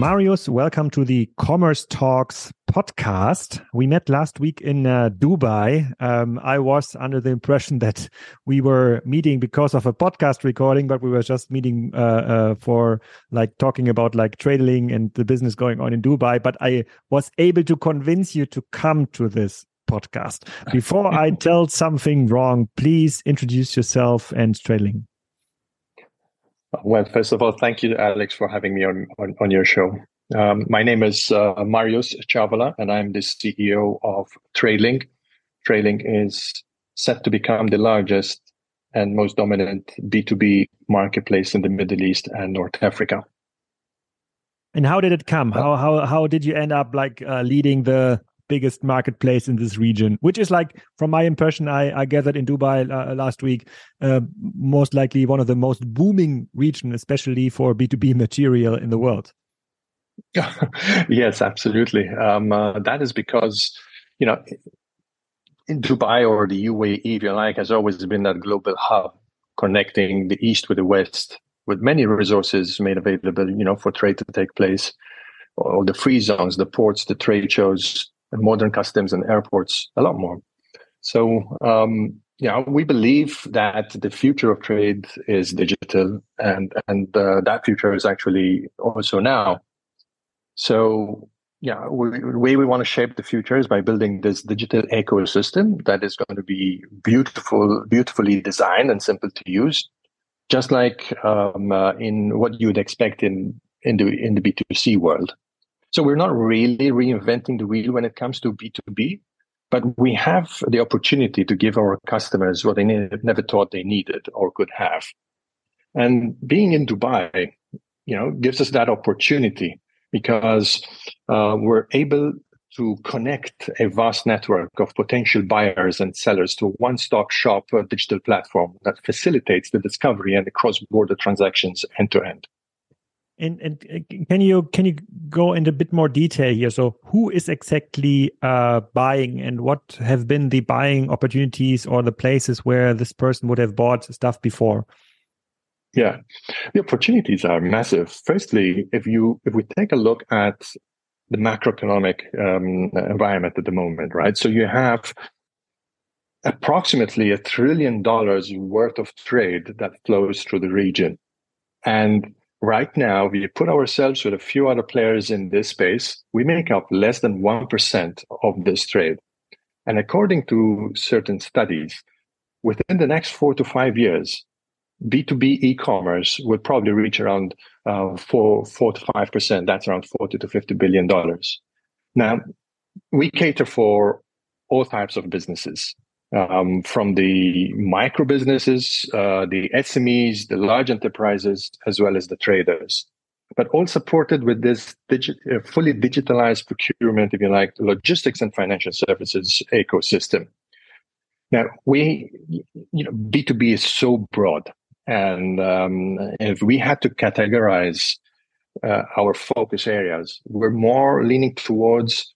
Marius, welcome to the Commerce Talks podcast. We met last week in uh, Dubai. Um, I was under the impression that we were meeting because of a podcast recording, but we were just meeting uh, uh, for like talking about like trading and the business going on in Dubai. But I was able to convince you to come to this podcast. Before I tell something wrong, please introduce yourself and Tradeling. Well, first of all, thank you, Alex, for having me on, on, on your show. Um, my name is uh, Marius Ciavola, and I'm the CEO of Tradeling. Tradeling is set to become the largest and most dominant B2B marketplace in the Middle East and North Africa. And how did it come? How how how did you end up like uh, leading the biggest marketplace in this region, which is like, from my impression, I, I gathered in Dubai uh, last week, uh, most likely one of the most booming region, especially for B2B material in the world. yes, absolutely. Um, uh, that is because, you know, in Dubai or the UAE, if you like, has always been that global hub connecting the East with the West, with many resources made available, you know, for trade to take place, or the free zones, the ports, the trade shows, modern customs and airports a lot more. So, um, yeah, we believe that the future of trade is digital, and and uh, that future is actually also now. So, yeah, we, the way we want to shape the future is by building this digital ecosystem that is going to be beautiful, beautifully designed and simple to use, just like um, uh, in what you would expect in in the in the B two C world. So we're not really reinventing the wheel when it comes to B2B, but we have the opportunity to give our customers what they never thought they needed or could have. And being in Dubai, you know, gives us that opportunity because uh, we're able to connect a vast network of potential buyers and sellers to a one-stop shop digital platform that facilitates the discovery and the cross-border transactions end to end. And, and uh, can you can you go into a bit more detail here? So, who is exactly uh, buying, and what have been the buying opportunities or the places where this person would have bought stuff before? Yeah, the opportunities are massive. Firstly, if you if we take a look at the macroeconomic um, environment at the moment, right? So you have approximately a trillion dollars worth of trade that flows through the region, and right now, we put ourselves with a few other players in this space, we make up less than 1% of this trade. And according to certain studies, within the next four to five years, B2B e-commerce would probably reach around uh, four, four to five percent. That's around forty to fifty billion dollars. Now, we cater for all types of businesses um, from the micro businesses, uh, the SMEs, the large enterprises, as well as the traders, but all supported with this digi- uh, fully digitalized procurement, if you like, logistics and financial services ecosystem. Now, we, you know, B2B is so broad. And um, if we had to categorize uh, our focus areas, we're more leaning towards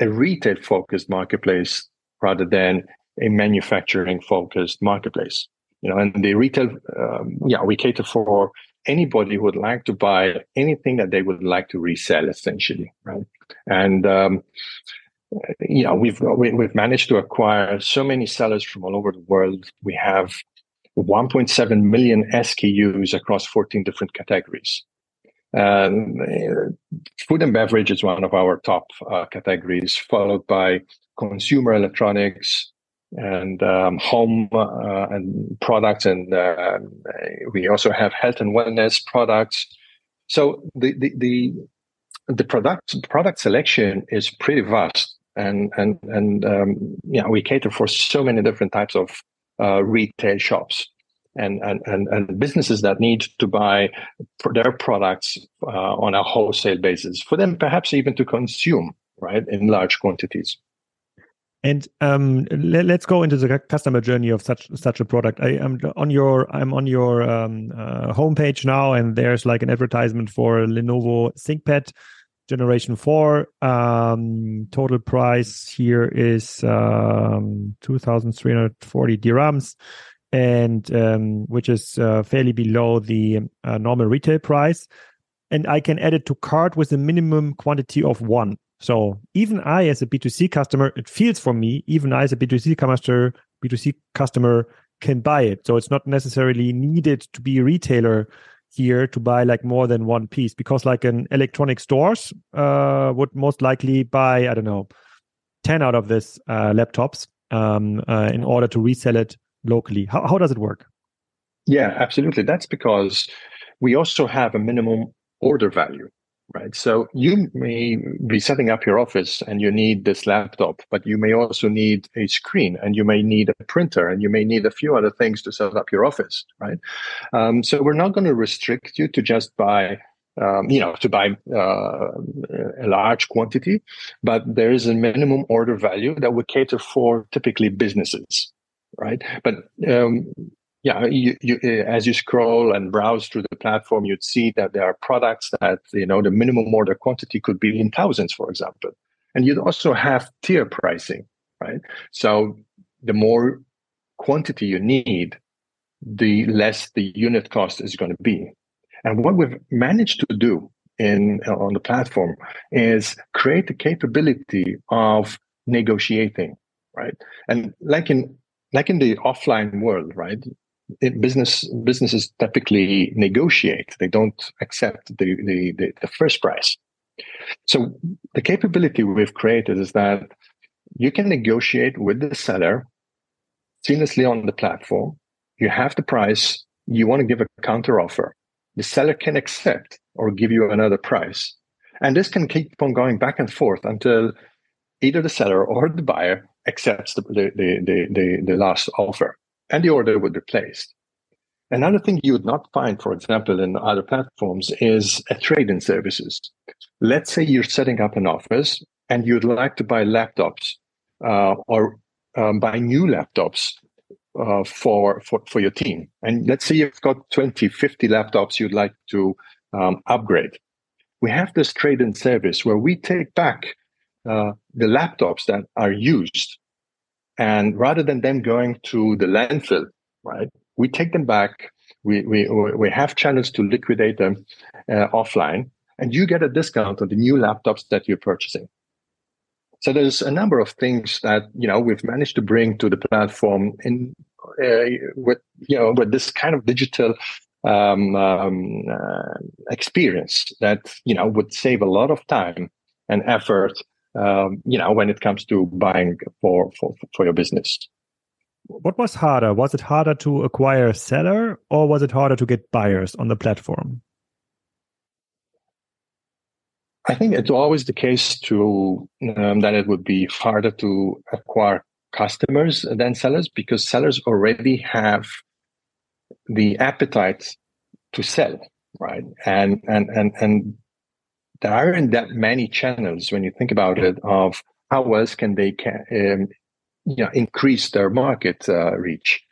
a retail focused marketplace rather than a manufacturing focused marketplace. You know, and the retail, um, yeah, we cater for anybody who would like to buy anything that they would like to resell, essentially, right? And um, you know, we've we've managed to acquire so many sellers from all over the world. We have 1.7 million SKUs across 14 different categories. Um, food and beverage is one of our top uh, categories, followed by consumer electronics, and um, home uh, and products, and uh, we also have health and wellness products. So the the the, the product product selection is pretty vast, and and and um, yeah, we cater for so many different types of uh, retail shops. And, and, and, businesses that need to buy their products uh, on a wholesale basis for them perhaps even to consume right in large quantities and um, let, us go into the customer journey of such such a product. I am on your I'm on your um, uh, homepage now, and there's like an advertisement for Lenovo ThinkPad Generation Four. Um, total price here is um, two thousand three hundred forty dirhams. and um, which is uh, fairly below the uh, normal retail price. And I can add it to cart with a minimum quantity of one. So even I, as a B2C customer, it feels for me, even I, as a B2C customer, B2C customer can buy it. So it's not necessarily needed to be a retailer here to buy like more than one piece because like an electronic stores uh, would most likely buy, I don't know, 10 out of this uh, laptops um, uh, in order to resell it locally. How, how does it work? Yeah, absolutely. That's because we also have a minimum order value right? So you may be setting up your office and you need this laptop, but you may also need a screen and you may need a printer and you may need a few other things to set up your office, right? Um, so we're not going to restrict you to just buy. Um, you know, to buy uh, a large quantity, but there is a minimum order value that we cater for typically businesses, right? But um, yeah, you, you, uh, as you scroll and browse through the platform, you'd see that there are products that you know the minimum order quantity could be in thousands, for example, and you'd also have tier pricing, right? So the more quantity you need, the less the unit cost is going to be. And what we've managed to do in on the platform is create the capability of negotiating, right? And like in like in the offline world, right? Business businesses typically negotiate. They don't accept the, the, the, the first price. So the capability we've created is that you can negotiate with the seller seamlessly on the platform. You have the price. You want to give a counter offer. The seller can accept or give you another price. And this can keep on going back and forth until either the seller or the buyer accepts the, the, the, the, the last offer and the order would be placed. Another thing you would not find, for example, in other platforms is a trade-in services. Let's say you're setting up an office and you'd like to buy laptops uh, or um, buy new laptops uh, for, for, for your team. And let's say you've got 20, 50 laptops you'd like to um, upgrade. We have this trade-in service where we take back uh, the laptops that are used and rather than them going to the landfill, right, we take them back. We, we, we have channels to liquidate them uh, offline, and you get a discount on the new laptops that you're purchasing. So there's a number of things that you know we've managed to bring to the platform in uh, with you know with this kind of digital um, um, uh, experience that you know would save a lot of time and effort um, you know, when it comes to buying for, for, for your business. What was harder? Was it harder to acquire a seller or was it harder to get buyers on the platform? I think it's always the case to um, that it would be harder to acquire customers than sellers because sellers already have the appetite to sell, right? And and and and there aren't that many channels when you think about it of how else can they um, you know, increase their market uh, reach,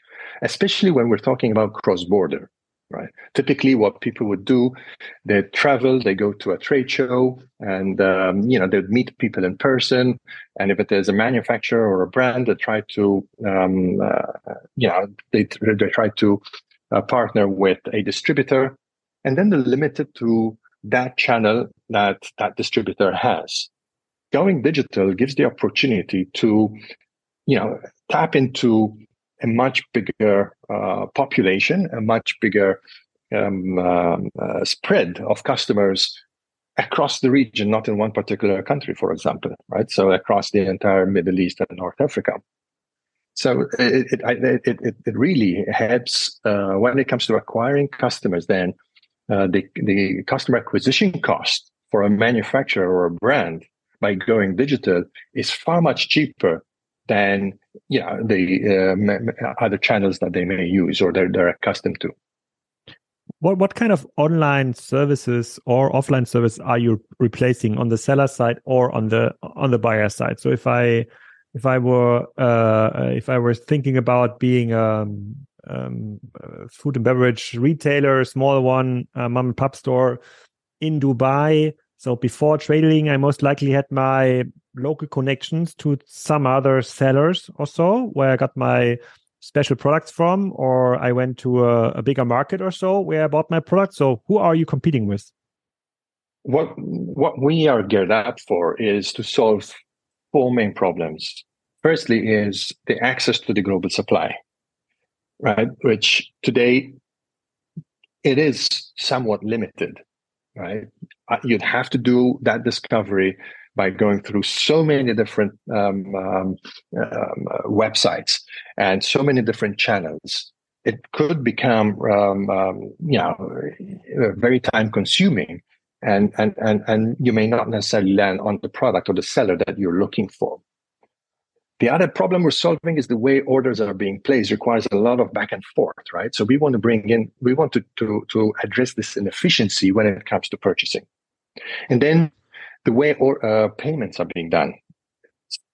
especially when we're talking about cross border. Right. Typically, what people would do, they travel, they go to a trade show, and um, you know they'd meet people in person. And if it is a manufacturer or a brand, they try to, um, uh, you know, they they try to uh, partner with a distributor, and then they're limited to that channel that that distributor has. Going digital gives the opportunity to, you know, tap into a much bigger uh, population, a much bigger um, um, uh, spread of customers across the region, not in one particular country, for example, right? So across the entire Middle East and North Africa. So it it, it, it, it really helps uh, when it comes to acquiring customers. Then uh, the, the customer acquisition cost for a manufacturer or a brand by going digital is far much cheaper than yeah the uh, other channels that they may use or they're, they're accustomed to. What what kind of online services or offline service are you replacing on the seller side or on the on the buyer side? So if I if I were uh, if I were thinking about being um, um, uh, food and beverage retailer, small one, uh, mom and pop store in Dubai. So before Tradeling, I most likely had my local connections to some other sellers or so, where I got my special products from, or I went to a, a bigger market or so where I bought my product. So who are you competing with? What what we are geared up for is to solve four main problems. Firstly, is the access to the global supply, right? Which today it is somewhat limited, right? Uh, you'd have to do that discovery by going through so many different um, um, um, websites and so many different channels. It could become, um, um, you know, very time consuming, and, and and and you may not necessarily land on the product or the seller that you're looking for. The other problem we're solving is the way orders are being placed requires a lot of back and forth, right? So we want to bring in, we want to to to address this inefficiency when it comes to purchasing, and then the way or, uh, payments are being done.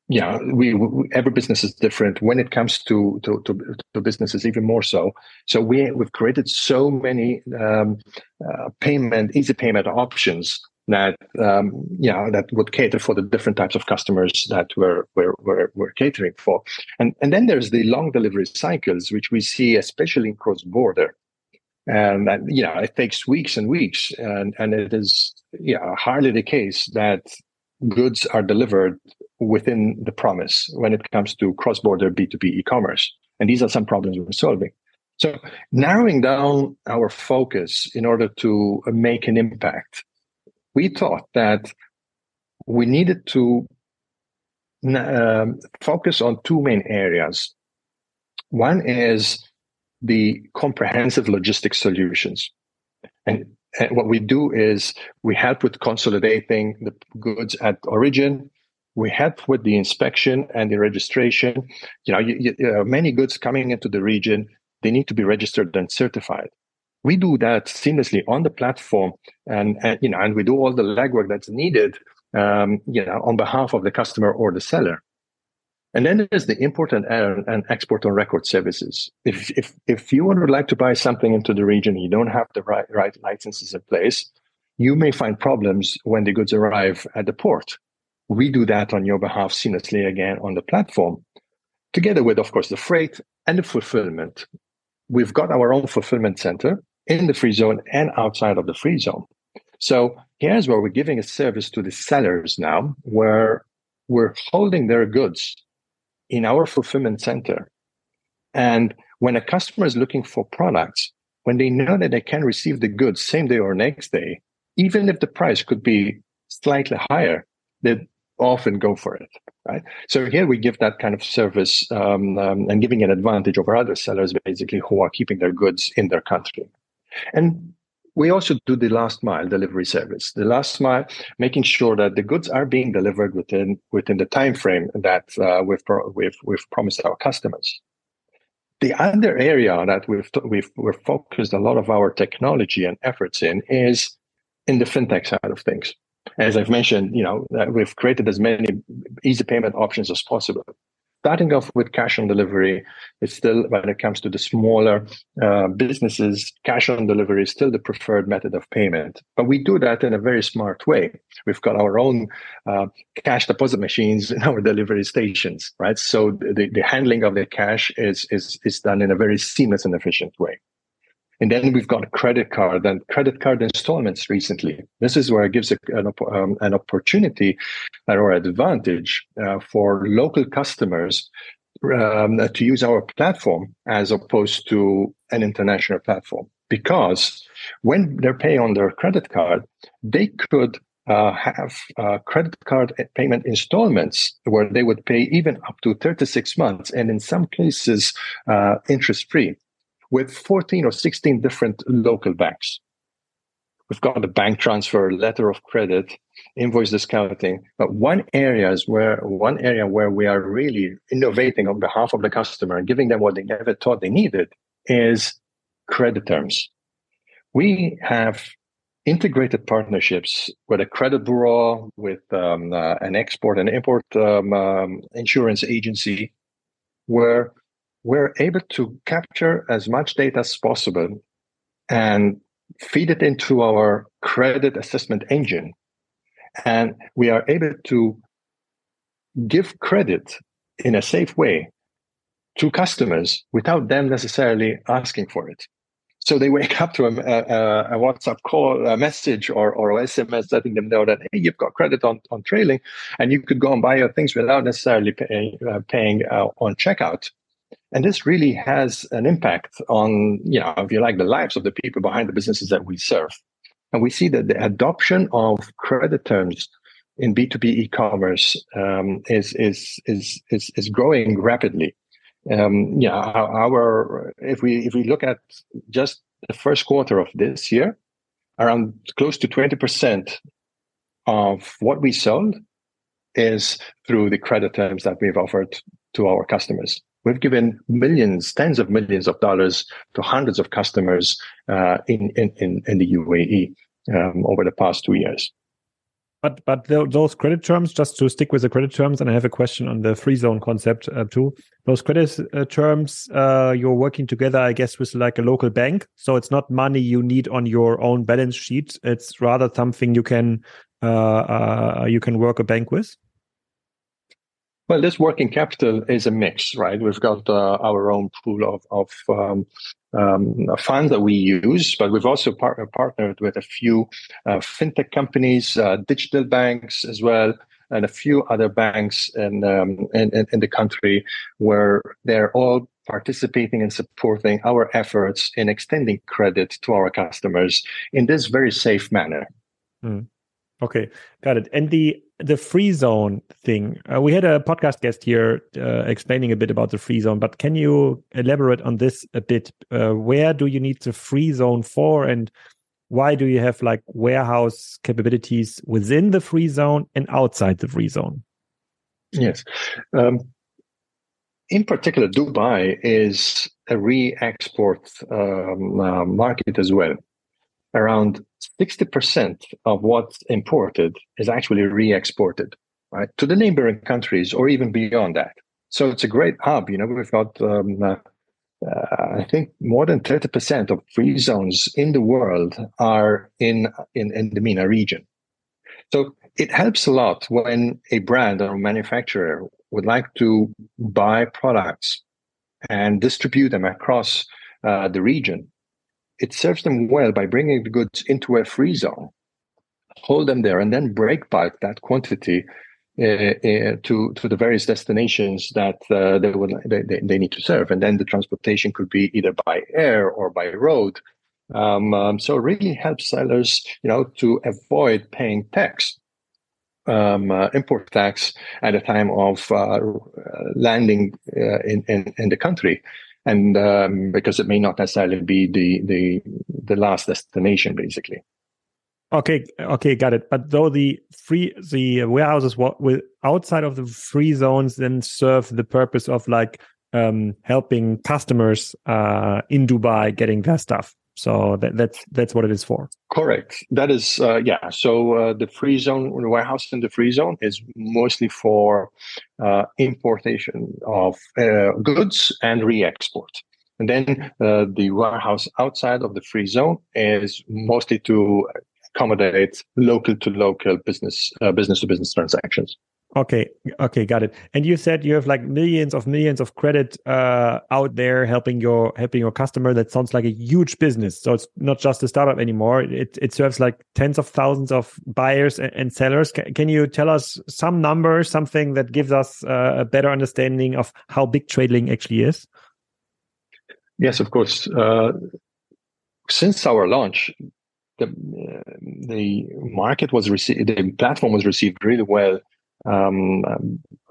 Yeah, we, we, every business is different. When it comes to, to to, to businesses, even more so. So we we've created so many um, uh, payment easy payment options that um, yeah that would cater for the different types of customers that we're, we're, we're, we're catering for. And and then there's the long delivery cycles which we see especially in cross border and that, you know it takes weeks and weeks and and it is yeah hardly the case that goods are delivered within the promise when it comes to cross-border b2b e-commerce. And these are some problems we're solving. So narrowing down our focus in order to make an impact we thought that we needed to um, focus on two main areas one is the comprehensive logistics solutions. And, and, what we do is we help with consolidating the goods at origin. We help with the inspection and the registration. You know, you, you, many goods coming into the region, they need to be registered and certified. We do that seamlessly on the platform, and, and you know, and we do all the legwork that's needed, um, you know, on behalf of the customer or the seller. And then there's the import and, and export on record services. If, if, if you would like to buy something into the region, you don't have the right, right licenses in place, you may find problems when the goods arrive at the port. We do that on your behalf seamlessly again on the platform, together with, of course, the freight and the fulfillment. We've got our own fulfillment center in the free zone and outside of the free zone. So here's where we're giving a service to the sellers now, where we're holding their goods in our fulfillment center. And when a customer is looking for products, when they know that they can receive the goods same day or next day, even if the price could be slightly higher, they often go for it. Right. So here we give that kind of service um, um, and giving an advantage over other sellers, basically who are keeping their goods in their country. And we also do the last mile delivery service. The last mile making sure that the goods are being delivered within within the time frame that uh, we've, we've we've promised our customers. The other area that we've we've we've focused a lot of our technology and efforts in is in the fintech side of things. As i've mentioned you know we've created as many easy payment options as possible starting off with cash on delivery it's still when it comes to the smaller uh, businesses cash on delivery is still the preferred method of payment. But we do that in a very smart way. We've got our own uh, cash deposit machines in our delivery stations right? So the, the handling of the cash is, is is done in a very seamless and efficient way and then we've got credit card and credit card installments recently. This is where it gives an, um, an opportunity or advantage uh, for local customers um, to use our platform as opposed to an international platform. Because when they're paying on their credit card, they could uh, have uh, credit card payment installments where they would pay even up to 36 months and in some cases uh, interest free with 14 or 16 different local banks. We've got the bank transfer, letter of credit, invoice discounting. But one area is where one area where we are really innovating on behalf of the customer and giving them what they never thought they needed is credit terms. We have integrated partnerships with a credit bureau, with um, uh, an export and import um, um, insurance agency, where we're able to capture as much data as possible and feed it into our credit assessment engine. And we are able to give credit in a safe way to customers without them necessarily asking for it. So they wake up to a, a, a, WhatsApp call, a message, or, or SMS letting them know that, hey, you've got credit on, on Tradeling and you could go and buy your things without necessarily pay, uh, paying uh, on checkout. And this really has an impact on, you know, if you like, the lives of the people behind the businesses that we serve. And we see that the adoption of credit terms in B2B e-commerce um, is, is, is, is, is growing rapidly um, yeah, our if we if we look at just the first quarter of this year, around close to twenty percent of what we sold is through the credit terms that we've offered to our customers. We've given millions, tens of millions of dollars to hundreds of customers uh, in, in, in the UAE um, over the past two years. But but those credit terms, just to stick with the credit terms, and I have a question on the free zone concept uh, too. Those credit uh, terms, uh, you're working together, I guess, with like a local bank. So it's not money you need on your own balance sheet. It's rather something you can uh, uh, you can work a bank with. Well, this working capital is a mix, right? We've got uh, our own pool of, of um, um, funds that we use, but we've also par- partnered with a few uh, fintech companies, uh, digital banks as well, and a few other banks in, um, in, in the country where they're all participating and supporting our efforts in extending credit to our customers in this very safe manner. Mm. Okay, got it. And the the free zone thing, uh, we had a podcast guest here uh, explaining a bit about the free zone, but can you elaborate on this a bit? Uh, where do you need the free zone for, and why do you have like warehouse capabilities within the free zone and outside the free zone? Yes. Um, in particular, Dubai is a re-export um, uh, market as well around 60% of what's imported is actually re-exported right to the neighboring countries or even beyond that so it's a great hub you know we've got um, uh, I think more than 30% of free zones in the world are in, in, in the MENA region. So it helps a lot when a brand or a manufacturer would like to buy products and distribute them across uh, the region it serves them well by bringing the goods into a free zone, hold them there, and then break bulk that quantity uh, uh, to to the various destinations that uh, they would they, they need to serve, and then the transportation could be either by air or by road. Um, um, so it really helps sellers, you know, to avoid paying tax, um, uh, import tax at the time of uh, landing uh, in, in in the country and um, because it may not necessarily be the the the last destination, basically. Okay, okay, got it. But though the free the warehouses what with outside of the free zones then serve the purpose of like um, helping customers uh, in Dubai getting their stuff. So that, that's that's what it is for. Correct. That is uh, yeah. So uh, the free zone, the warehouse in the free zone is mostly for uh, importation of uh, goods and re-export. And then uh, the warehouse outside of the free zone is mostly to accommodate local to local business uh, business to business transactions. Okay, okay, got it. And you said you have like millions of millions of credit uh, out there helping your helping your customer. That sounds like a huge business. So it's not just a startup anymore. It it serves like tens of thousands of buyers and, sellers. Can, can, you tell us some numbers, something that gives us uh, a better understanding of how big Tradeling actually is? Yes, of course. Uh, since our launch, the uh, the market was received, the platform was received really well um,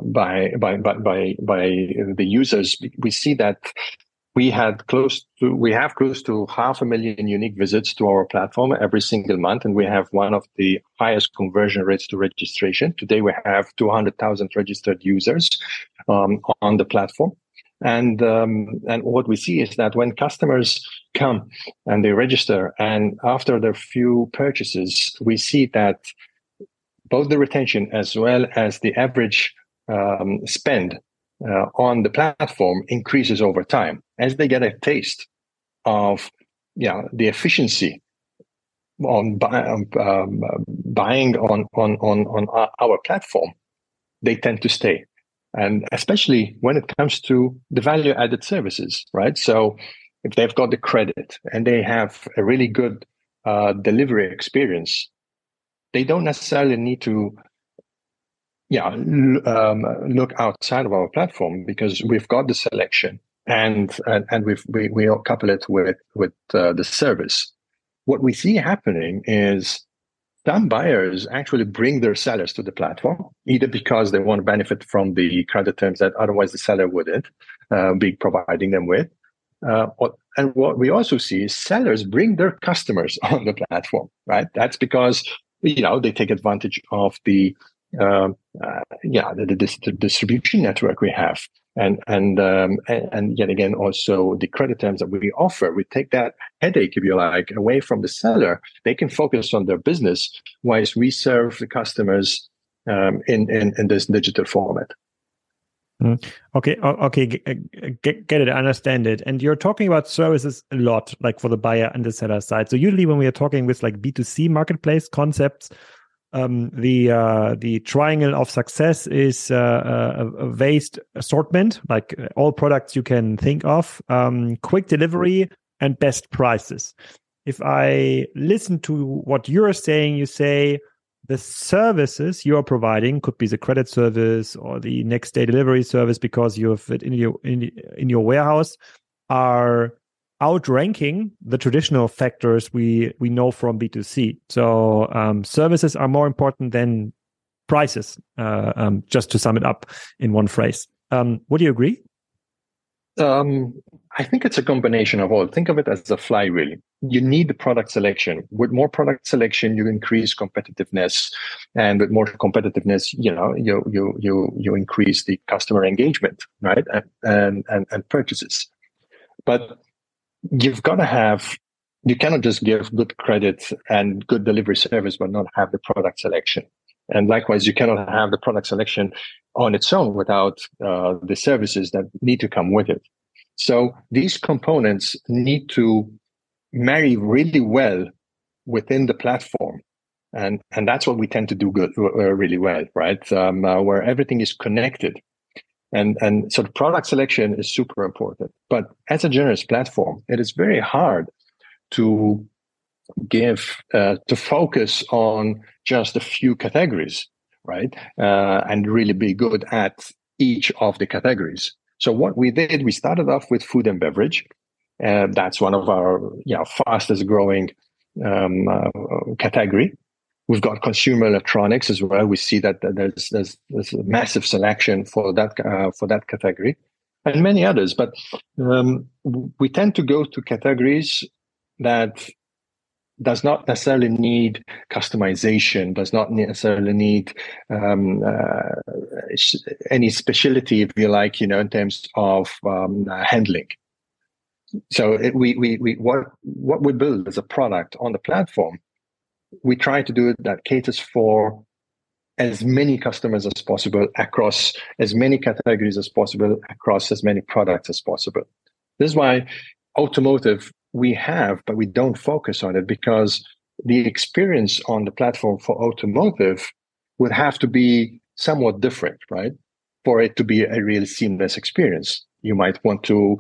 by, by, by, by, the users, we see that we had close to we have close to half a million unique visits to our platform every single month and we have one of the highest conversion rates to registration. Today we have 200000 registered users um, on the platform. And um, and what we see is that when customers come and they register and after their few purchases we see that both the retention as well as the average um, spend uh, on the platform increases over time as they get a taste of yeah the efficiency on buy, um, um, buying on, on on on our platform they tend to stay and especially when it comes to the value added services, right? So if they've got the credit and they have a really good uh, delivery experience, they don't necessarily need to yeah um, look outside of our platform because we've got the selection and and, and we've we, we couple it with with uh, the service. What we see happening is some buyers actually bring their sellers to the platform either because they want to benefit from the credit terms that otherwise the seller wouldn't uh, be providing them with uh, and what we also see is sellers bring their customers on the platform right? That's because you know they take advantage of the um, uh, yeah the, the, the, distribution network we have and and, um, and and yet again also the credit terms that we offer we take that headache if you like away from the seller they can focus on their business whilst we serve the customers um, in, in in this digital format. Okay, okay, get, get, it, understand it. And you're talking about services a lot, like for the buyer and the seller side. So usually when we are talking with like B2C marketplace concepts, um, the uh, the triangle of success is uh, a, a vast assortment, like all products you can think of, um, quick delivery, and best prices. If I listen to what you're saying, you say the services you are providing could be the credit service or the next day delivery service because you have it in your in, in your warehouse are outranking the traditional factors we we know from B2C. So um, services are more important than prices. Uh, um, just to sum it up in one phrase. Um, would you agree? I think it's a combination of all. Think of it as a flywheel. You need the product selection. With more product selection, you increase competitiveness, and with more competitiveness, you know, you you you you increase the customer engagement, right, and and and, and purchases. But you've got to have. You cannot just give good credit and good delivery service, but not have the product selection. And likewise, you cannot have the product selection on its own without uh, the services that need to come with it. So these components need to marry really well within the platform. And, and that's what we tend to do good, uh, really well, right? Um, uh, where everything is connected. And, and so the product selection is super important. But as a generous platform, it is very hard to give uh, to focus on just a few categories, right? Uh, and really be good at each of the categories. So what we did, we started off with food and beverage. and that's one of our you know, fastest growing um, uh, category. We've got consumer electronics as well. We see that there's there's, there's a massive selection for that uh, for that category, and many others. But um, we tend to go to categories that does not necessarily need customization, does not necessarily need um, uh, any specialty, if you like, you know, in terms of um, uh, handling. So it, we, we, we, what, what we build as a product on the platform, we try to do it that caters for as many customers as possible across as many categories as possible across as many products as possible. This is why automotive we have, but we don't focus on it because the experience on the platform for automotive would have to be somewhat different, right? For it to be a real seamless experience. You might want to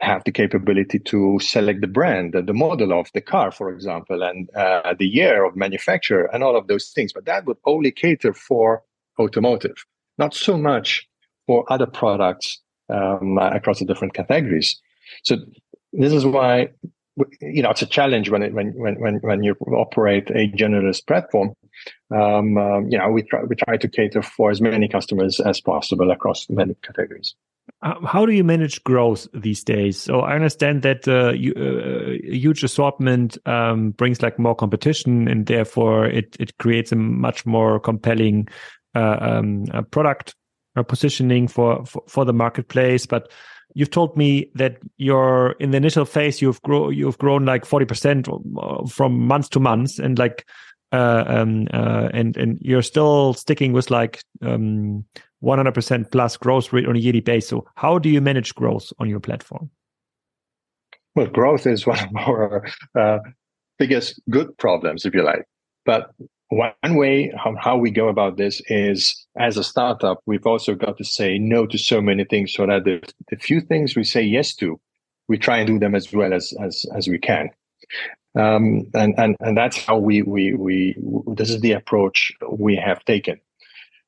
have the capability to select the brand, the model of the car, for example, and uh, the year of manufacture and all of those things. But that would only cater for automotive, not so much for other products um, across the different categories. So this is why you know it's a challenge when it, when when when you operate a generalist platform. Um, um, you know, we try we try to cater for as many customers as possible across many categories. Uh, how do you manage growth these days? So I understand that uh, you, uh, a huge assortment um, brings like more competition, and therefore it it creates a much more compelling uh, um, product positioning for, for for the marketplace. But you've told me that you're in the initial phase you've grown you've grown like 40% from month to month and like uh, um, uh, and and you're still sticking with like um, 100% plus growth rate on a yearly basis. So how do you manage growth on your platform? Well, growth is one of our uh, biggest good problems, if you like. But one way how, we go about this is as a startup, we've also got to say no to so many things so that the, the few things we say yes to, we try and do them as well as, as, as we can. Um, and, and, and that's how we, we, we, this is the approach we have taken.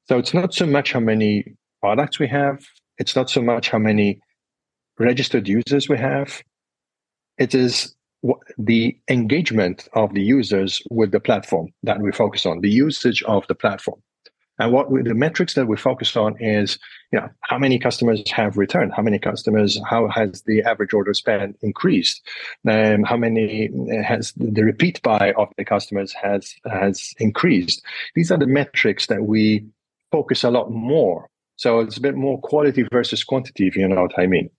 So it's not so much how many products we have. It's not so much how many registered users we have. It is the engagement of the users with the platform that we focus on, the usage of the platform. And what we, the metrics that we focus on is, you know, how many customers have returned, how many customers, how has the average order spend increased, um, how many has the repeat buy of the customers has has increased. These are the metrics that we focus a lot more. So it's a bit more quality versus quantity, if you know what I mean.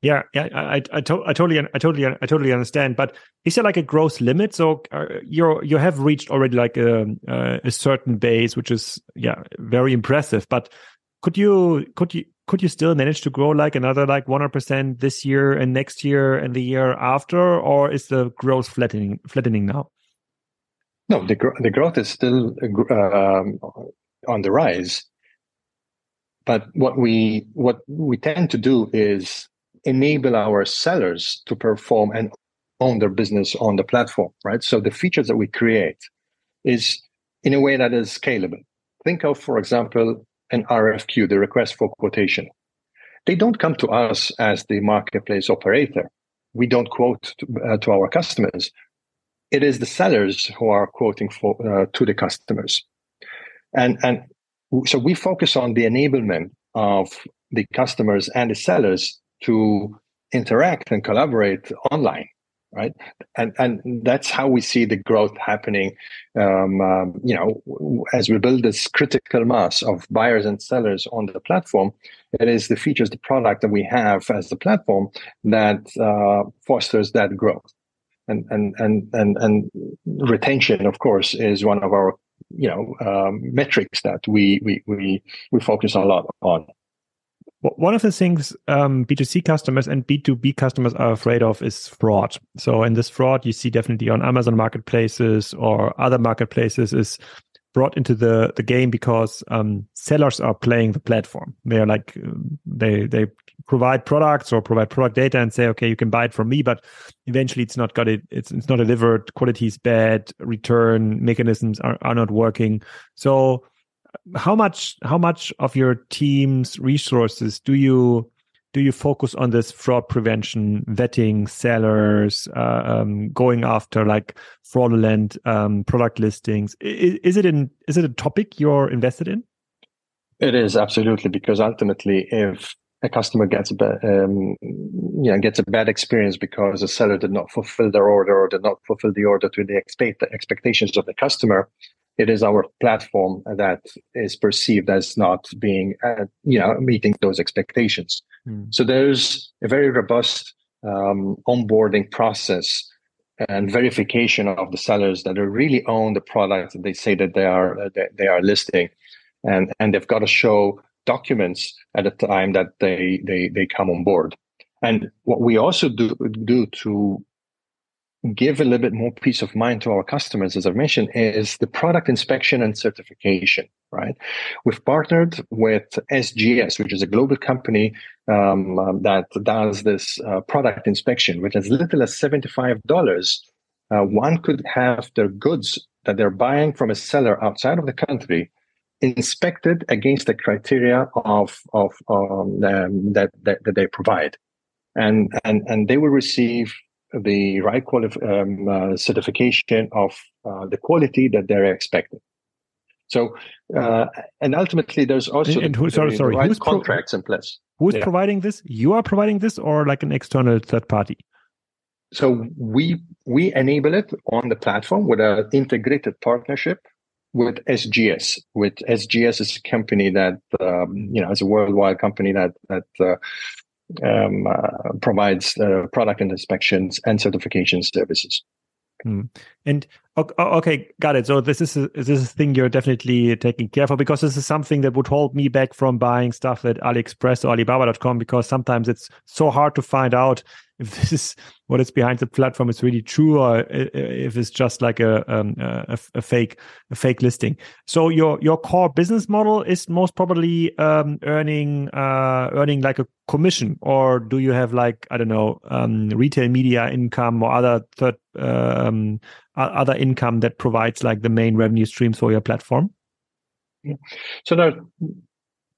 Yeah, yeah, I, I, to- I, totally, I totally, I totally understand. But is there like a growth limit? So uh, you you have reached already like a, a certain base, which is yeah very impressive. But could you could you could you still manage to grow like another like one hundred percent this year and next year and the year after, or is the growth flattening flattening now? No, the the growth is still uh, on the rise. But what we what we tend to do is enable our sellers to perform and own their business on the platform, right? So the features that we create is in a way that is scalable. Think of, for example, an RFQ, the request for quotation. They don't come to us as the marketplace operator. We don't quote to, uh, to our customers. It is the sellers who are quoting for uh, to the customers, and and so we focus on the enablement of the customers and the sellers to interact and collaborate online right? And and that's how we see the growth happening um, um, you know as we build this critical mass of buyers and sellers on the platform it is the features the product that we have as the platform that uh, fosters that growth. And and and and and retention of course is one of our you know um, metrics that we we we we focus a lot on one of the things um, B2C customers and B2B customers are afraid of is fraud. So, in this fraud, you see definitely on Amazon marketplaces or other marketplaces is brought into the, the game because um, sellers are playing the platform. They are like they they provide products or provide product data and say, okay, you can buy it from me, but eventually it's not got it. It's it's not delivered. Quality is bad. Return mechanisms are, are not working. So how much how much of your team's resources do you do you focus on this fraud prevention vetting sellers uh, um, going after like fraudulent um, product listings? Is, is, it in is it a topic you're invested in? It is absolutely because ultimately if a customer gets a um, gets a bad experience because a seller did not fulfill their order or did not fulfill the order to the expect, expectations of the customer, it is our platform that is perceived as not being, uh, you know, meeting those expectations. Mm. So there's a very robust um, onboarding process and verification of the sellers that really own the product that they say that they are uh, they are listing, and and they've got to show documents at the time that they they they come on board. And what we also do do to give a little bit more peace of mind to our customers, as I've mentioned, is the product inspection and certification, right? We've partnered with SGS, which is a global company um, um, that does this uh, product inspection, with as little as $75. Uh, one could have their goods that they're buying from a seller outside of the country inspected against the criteria of, of um, that, that, that they provide. And, and, and they will receive the right qualif- um, uh, certification of uh, the quality that they're expecting. So, uh, and ultimately, there's also and, who, sorry, sorry, right who's contracts pro- in place. Who's yeah. providing this? You are providing this, or like an external third party? So we we enable it on the platform with an integrated partnership with SGS. With SGS is a company that um, you know is a worldwide company that that uh, um, uh, provides uh, product inspections and certification services. Hmm. And okay, got it. So this is a, this is a thing you're definitely taking care for because this is something that would hold me back from buying stuff at AliExpress or Alibaba.com because sometimes it's so hard to find out if this is what is behind the platform is really true or if it's just like a, um, a, a fake a fake listing. So your your core business model is most probably um, earning uh, earning like a commission, or do you have like I don't know um, retail media income or other third um, other income that provides like the main revenue streams for your platform? So there,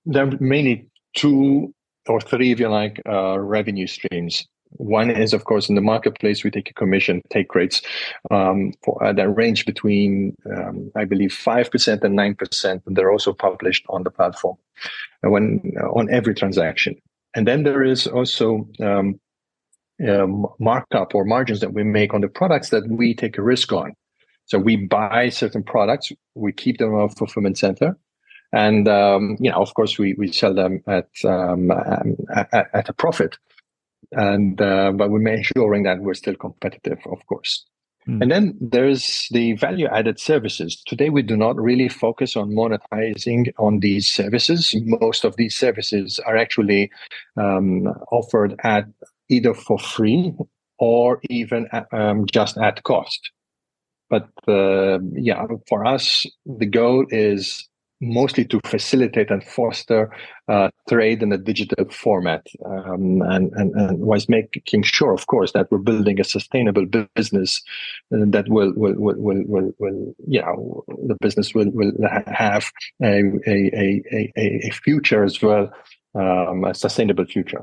there are mainly two or three, if you like, uh, revenue streams. One is, of course, in the marketplace, we take a commission take rates um, for, uh, that range between, um, I believe, 5% and 9%. And they're also published on the platform uh, when uh, on every transaction. And then there is also um, um, markup or margins that we make on the products that we take a risk on. So we buy certain products, we keep them in our fulfillment center, and um, you know, of course, we we sell them at um, at, at, a profit and uh, but we're ensuring that we're still competitive, of course. Mm. And then there's the value added services. Today, we do not really focus on monetizing on these services. Most of these services are actually um, offered at either for free or even um, just at cost. But uh, yeah, for us, the goal is mostly to facilitate and foster uh, trade in a digital format um, and, and, and was making sure of course that we're building a sustainable business uh, that will will, will will will will you know the business will will have a a a, a future as well um, a sustainable future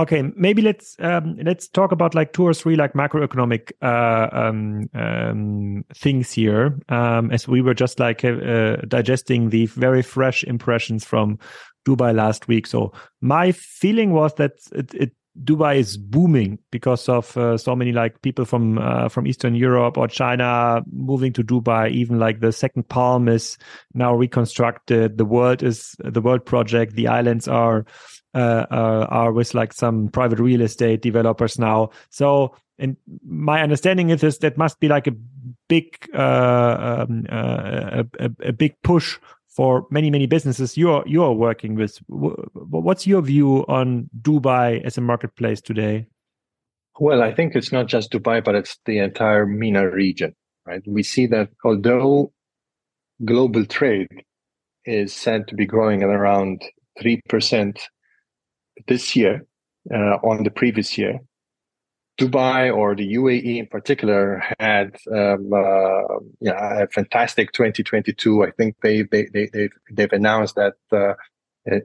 Okay, maybe let's um, let's talk about like two or three like macroeconomic uh, um, um, things here, um, as we were just like uh, digesting the very fresh impressions from Dubai last week. So my feeling was that it, it Dubai is booming because of uh, so many like people from uh, from Eastern Europe or China moving to Dubai. Even like the second Palm is now reconstructed. The world is the world project. The islands are uh, uh, are with like some private real estate developers now. So, and my understanding is, is that must be like a big, uh, um, uh, a, a, big push for many many businesses you're you're working with. What's your view on Dubai as a marketplace today? Well, I think it's not just Dubai, but it's the entire MENA region, right? We see that although global trade is said to be growing at around three percent this year uh, on the previous year. Dubai or the UAE in particular had um, uh, yeah, a fantastic 2022. I think they, they, they, they've, they've announced that uh,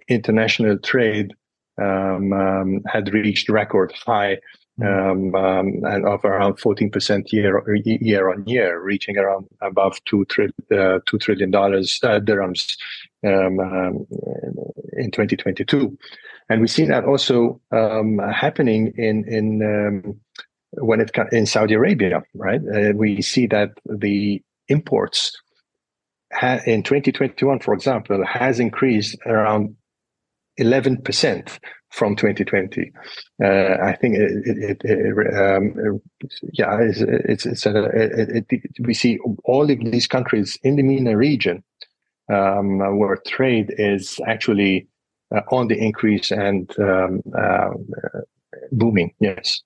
international trade um, um, had reached record high mm-hmm. um, um, and of around 14% year year on year, reaching around above two, tri- uh, $2 trillion uh, dirhams um, um, in 2022. And we see that also um, happening in in um, when it in Saudi Arabia, right? Uh, we see that the imports ha- in 2021, for example, has increased around 11 percent from 2020. Uh, I think it, it, it um, yeah, it's, it's, it's a, it, we see all of these countries in the MENA region um, where trade is actually uh, on the increase and um, uh, booming. Yes.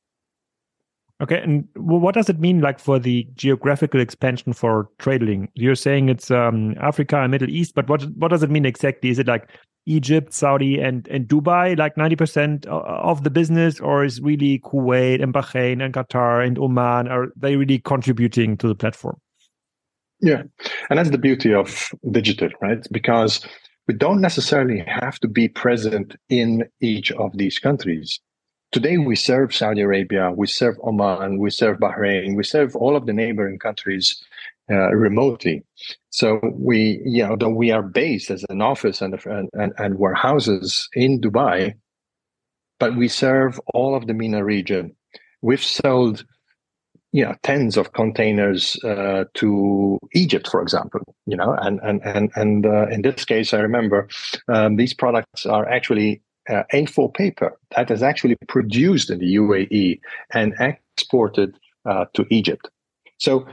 Okay, and what does it mean, like for the geographical expansion for Tradeling? You're saying it's um, Africa and Middle East, but what what does it mean exactly? Is it like Egypt, Saudi, and and Dubai, like ninety percent of the business, or is really Kuwait and Bahrain and Qatar and Oman? Are they really contributing to the platform? Yeah, and that's the beauty of digital, right? Because we don't necessarily have to be present in each of these countries. Today, we serve Saudi Arabia, we serve Oman, we serve Bahrain, we serve all of the neighboring countries uh, remotely. So we, you know, though we are based as an office and, and, and warehouses in Dubai, but we serve all of the MENA region. We've sold you know tens of containers uh, to Egypt, for example. You know, and and and and uh, in this case, I remember um, these products are actually uh, A4 paper that is actually produced in the UAE and exported uh, to Egypt. So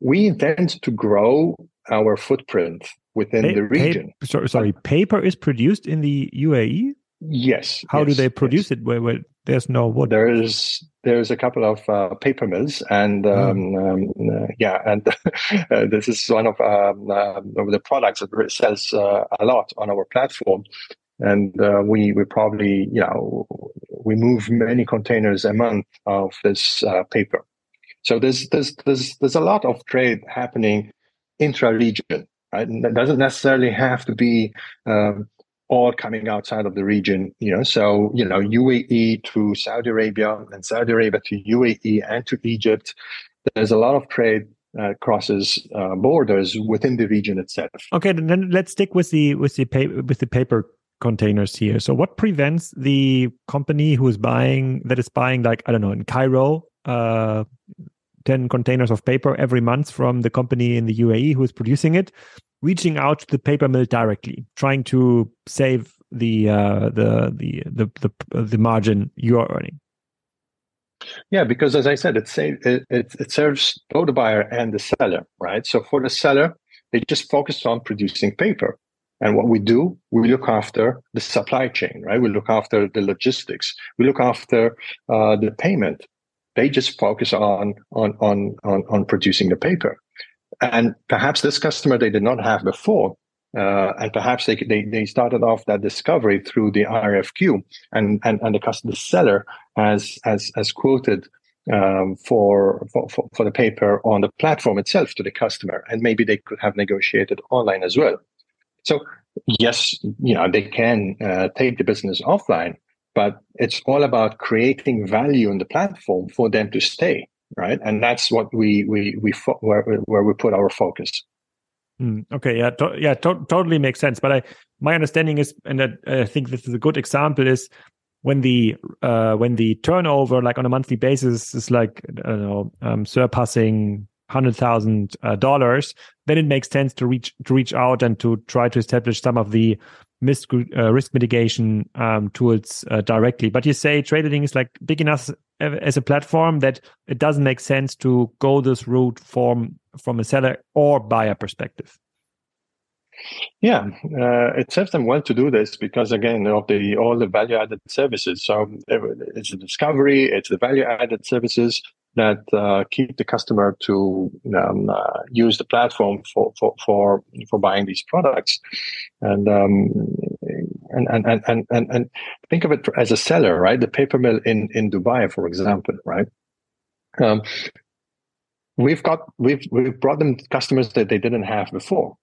we intend to grow our footprint within pa- the region. Pa- sorry, sorry, paper is produced in the UAE. Yes. How yes, do they produce yes. it? Where, where there's no wood. There's there's a couple of uh, paper mills, and um, um, uh, yeah, and uh, this is one of, um, of the products that sells uh, a lot on our platform. And uh, we we probably you know we move many containers a month of this uh, paper. So there's there's there's there's a lot of trade happening intra-region. Right? And that doesn't necessarily have to be um, all coming outside of the region. You know, so you know UAE to Saudi Arabia and Saudi Arabia to UAE and to Egypt. There's a lot of trade uh, crosses uh, borders within the region itself. Okay, then let's stick with the with the paper with the paper containers here. So what prevents the company who is buying that is buying like I don't know in Cairo uh 10 containers of paper every month from the company in the UAE who is producing it, reaching out to the paper mill directly, trying to save the uh, the, the the the the margin you are earning. Yeah, because as I said, it, it, it, it serves both the buyer and the seller, right? So for the seller, they just focus on producing paper. And what we do, we look after the supply chain, right? We look after the logistics. We look after uh, the payment. They just focus on, on, on, on, on producing the paper. And perhaps this customer they did not have before. Uh, and perhaps they, they, they started off that discovery through the RFQ and, and, and the customer the seller has, has, has quoted um, for, for, for the paper on the platform itself to the customer. And maybe they could have negotiated online as well. So yes, you know, they can uh, take the business offline, but it's all about creating value in the platform for them to stay right? And that's what we we we fo- where, where we put our focus. Mm, okay yeah to- yeah to- totally makes sense. But i my understanding is and that, i think this is a good example is when the uh when the turnover like on a monthly basis is like i don't know um, surpassing hundred thousand uh, dollars, then it makes sense to reach to reach out and to try to establish some of the risk, uh, risk mitigation um, tools uh, directly. But you say Tradeling is like big enough as a platform that it doesn't make sense to go this route from from a seller or buyer perspective. Yeah, uh, it serves them well to do this because again of the all the value added services. So it's the discovery, it's the value added services, that uh, keep the customer to um, uh, use the platform for, for, for, for buying these products. And, um, and, and, and, and, and think of it as a seller, right? The paper mill in, in Dubai, for example, right? Um, we've got, we've, we've brought them customers that they didn't have before.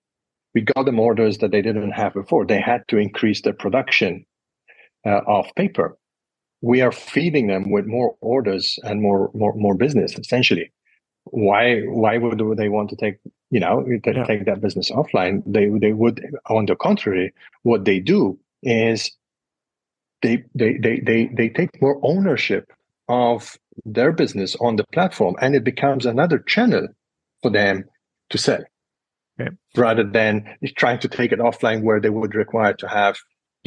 We got them orders that they didn't have before. They had to increase their production uh, of paper we are feeding them with more orders and more more more business essentially why why would they want to take you know yeah. take that business offline they they would on the contrary what they do is they they they they, they take more ownership of their business on the platform and it becomes another channel for them to sell okay. rather than trying to take it offline where they would require to have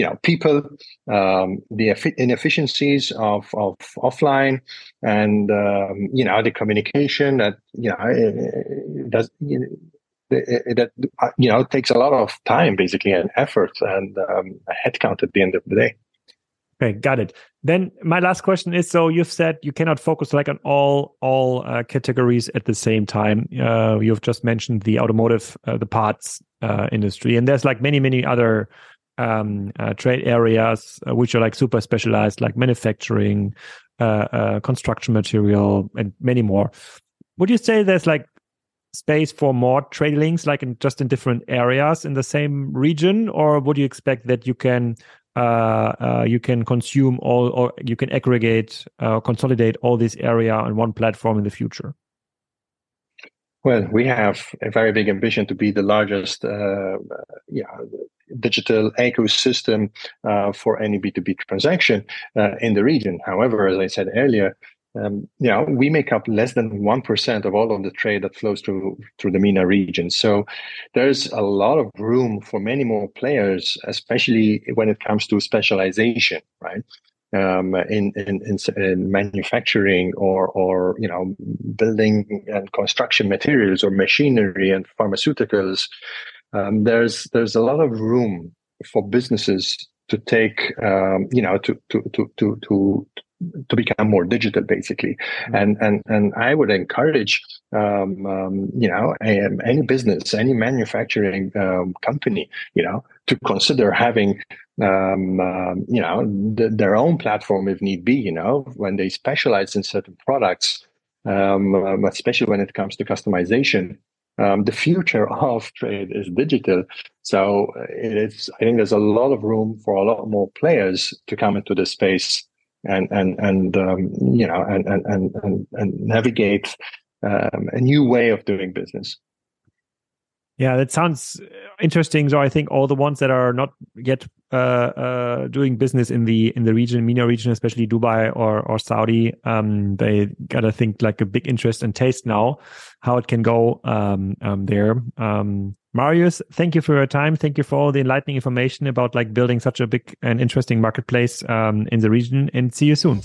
you know people um, the inefficiencies of, of offline and um, you know the communication that you know it, does you know, that uh, you know takes a lot of time basically and effort and um, a headcount at the end of the day. Okay got it. Then my last question is so you've said you cannot focus like on all all uh, categories at the same time. Uh, you've just mentioned the automotive uh, the parts uh, industry and there's like many many other um, uh, trade areas uh, which are like super specialized, like manufacturing, uh, uh, construction material, and many more. Would you say there's like space for more Tradelings, like in just in different areas in the same region, or would you expect that you can uh, uh, you can consume all, or you can aggregate, consolidate all this area on one platform in the future? Well, we have a very big ambition to be the largest, uh, yeah, digital ecosystem uh, for any B2B transaction uh, in the region. However, as I said earlier, um, you know, we make up less than 1% of all of the trade that flows through, through the MENA region. So there's a lot of room for many more players, especially when it comes to specialization, right? um, in, in, in, in, manufacturing or, or, you know, building and construction materials or machinery and pharmaceuticals, um, there's, there's a lot of room for businesses to take, um, you know, to, to, to, to, to, to become more digital basically mm-hmm. and and and i would encourage um, um, you know any business any manufacturing um, company you know to consider having um, um, you know th- their own platform if need be you know when they specialize in certain products um, especially when it comes to customization um, the future of trade is digital. So it's, I think there's a lot of room for a lot more players to come into this space and and and um, you know and and and and, navigate um, a new way of doing business. Yeah, that sounds interesting. So I think all the ones that are not yet uh, uh, doing business in the in the region, MENA region, especially Dubai or or Saudi, um, they gotta think like a big interest and taste now how it can go um, um, there. Um, Marius, thank you for your time. Thank you for all the enlightening information about like building such a big and interesting marketplace um, in the region. And see you soon.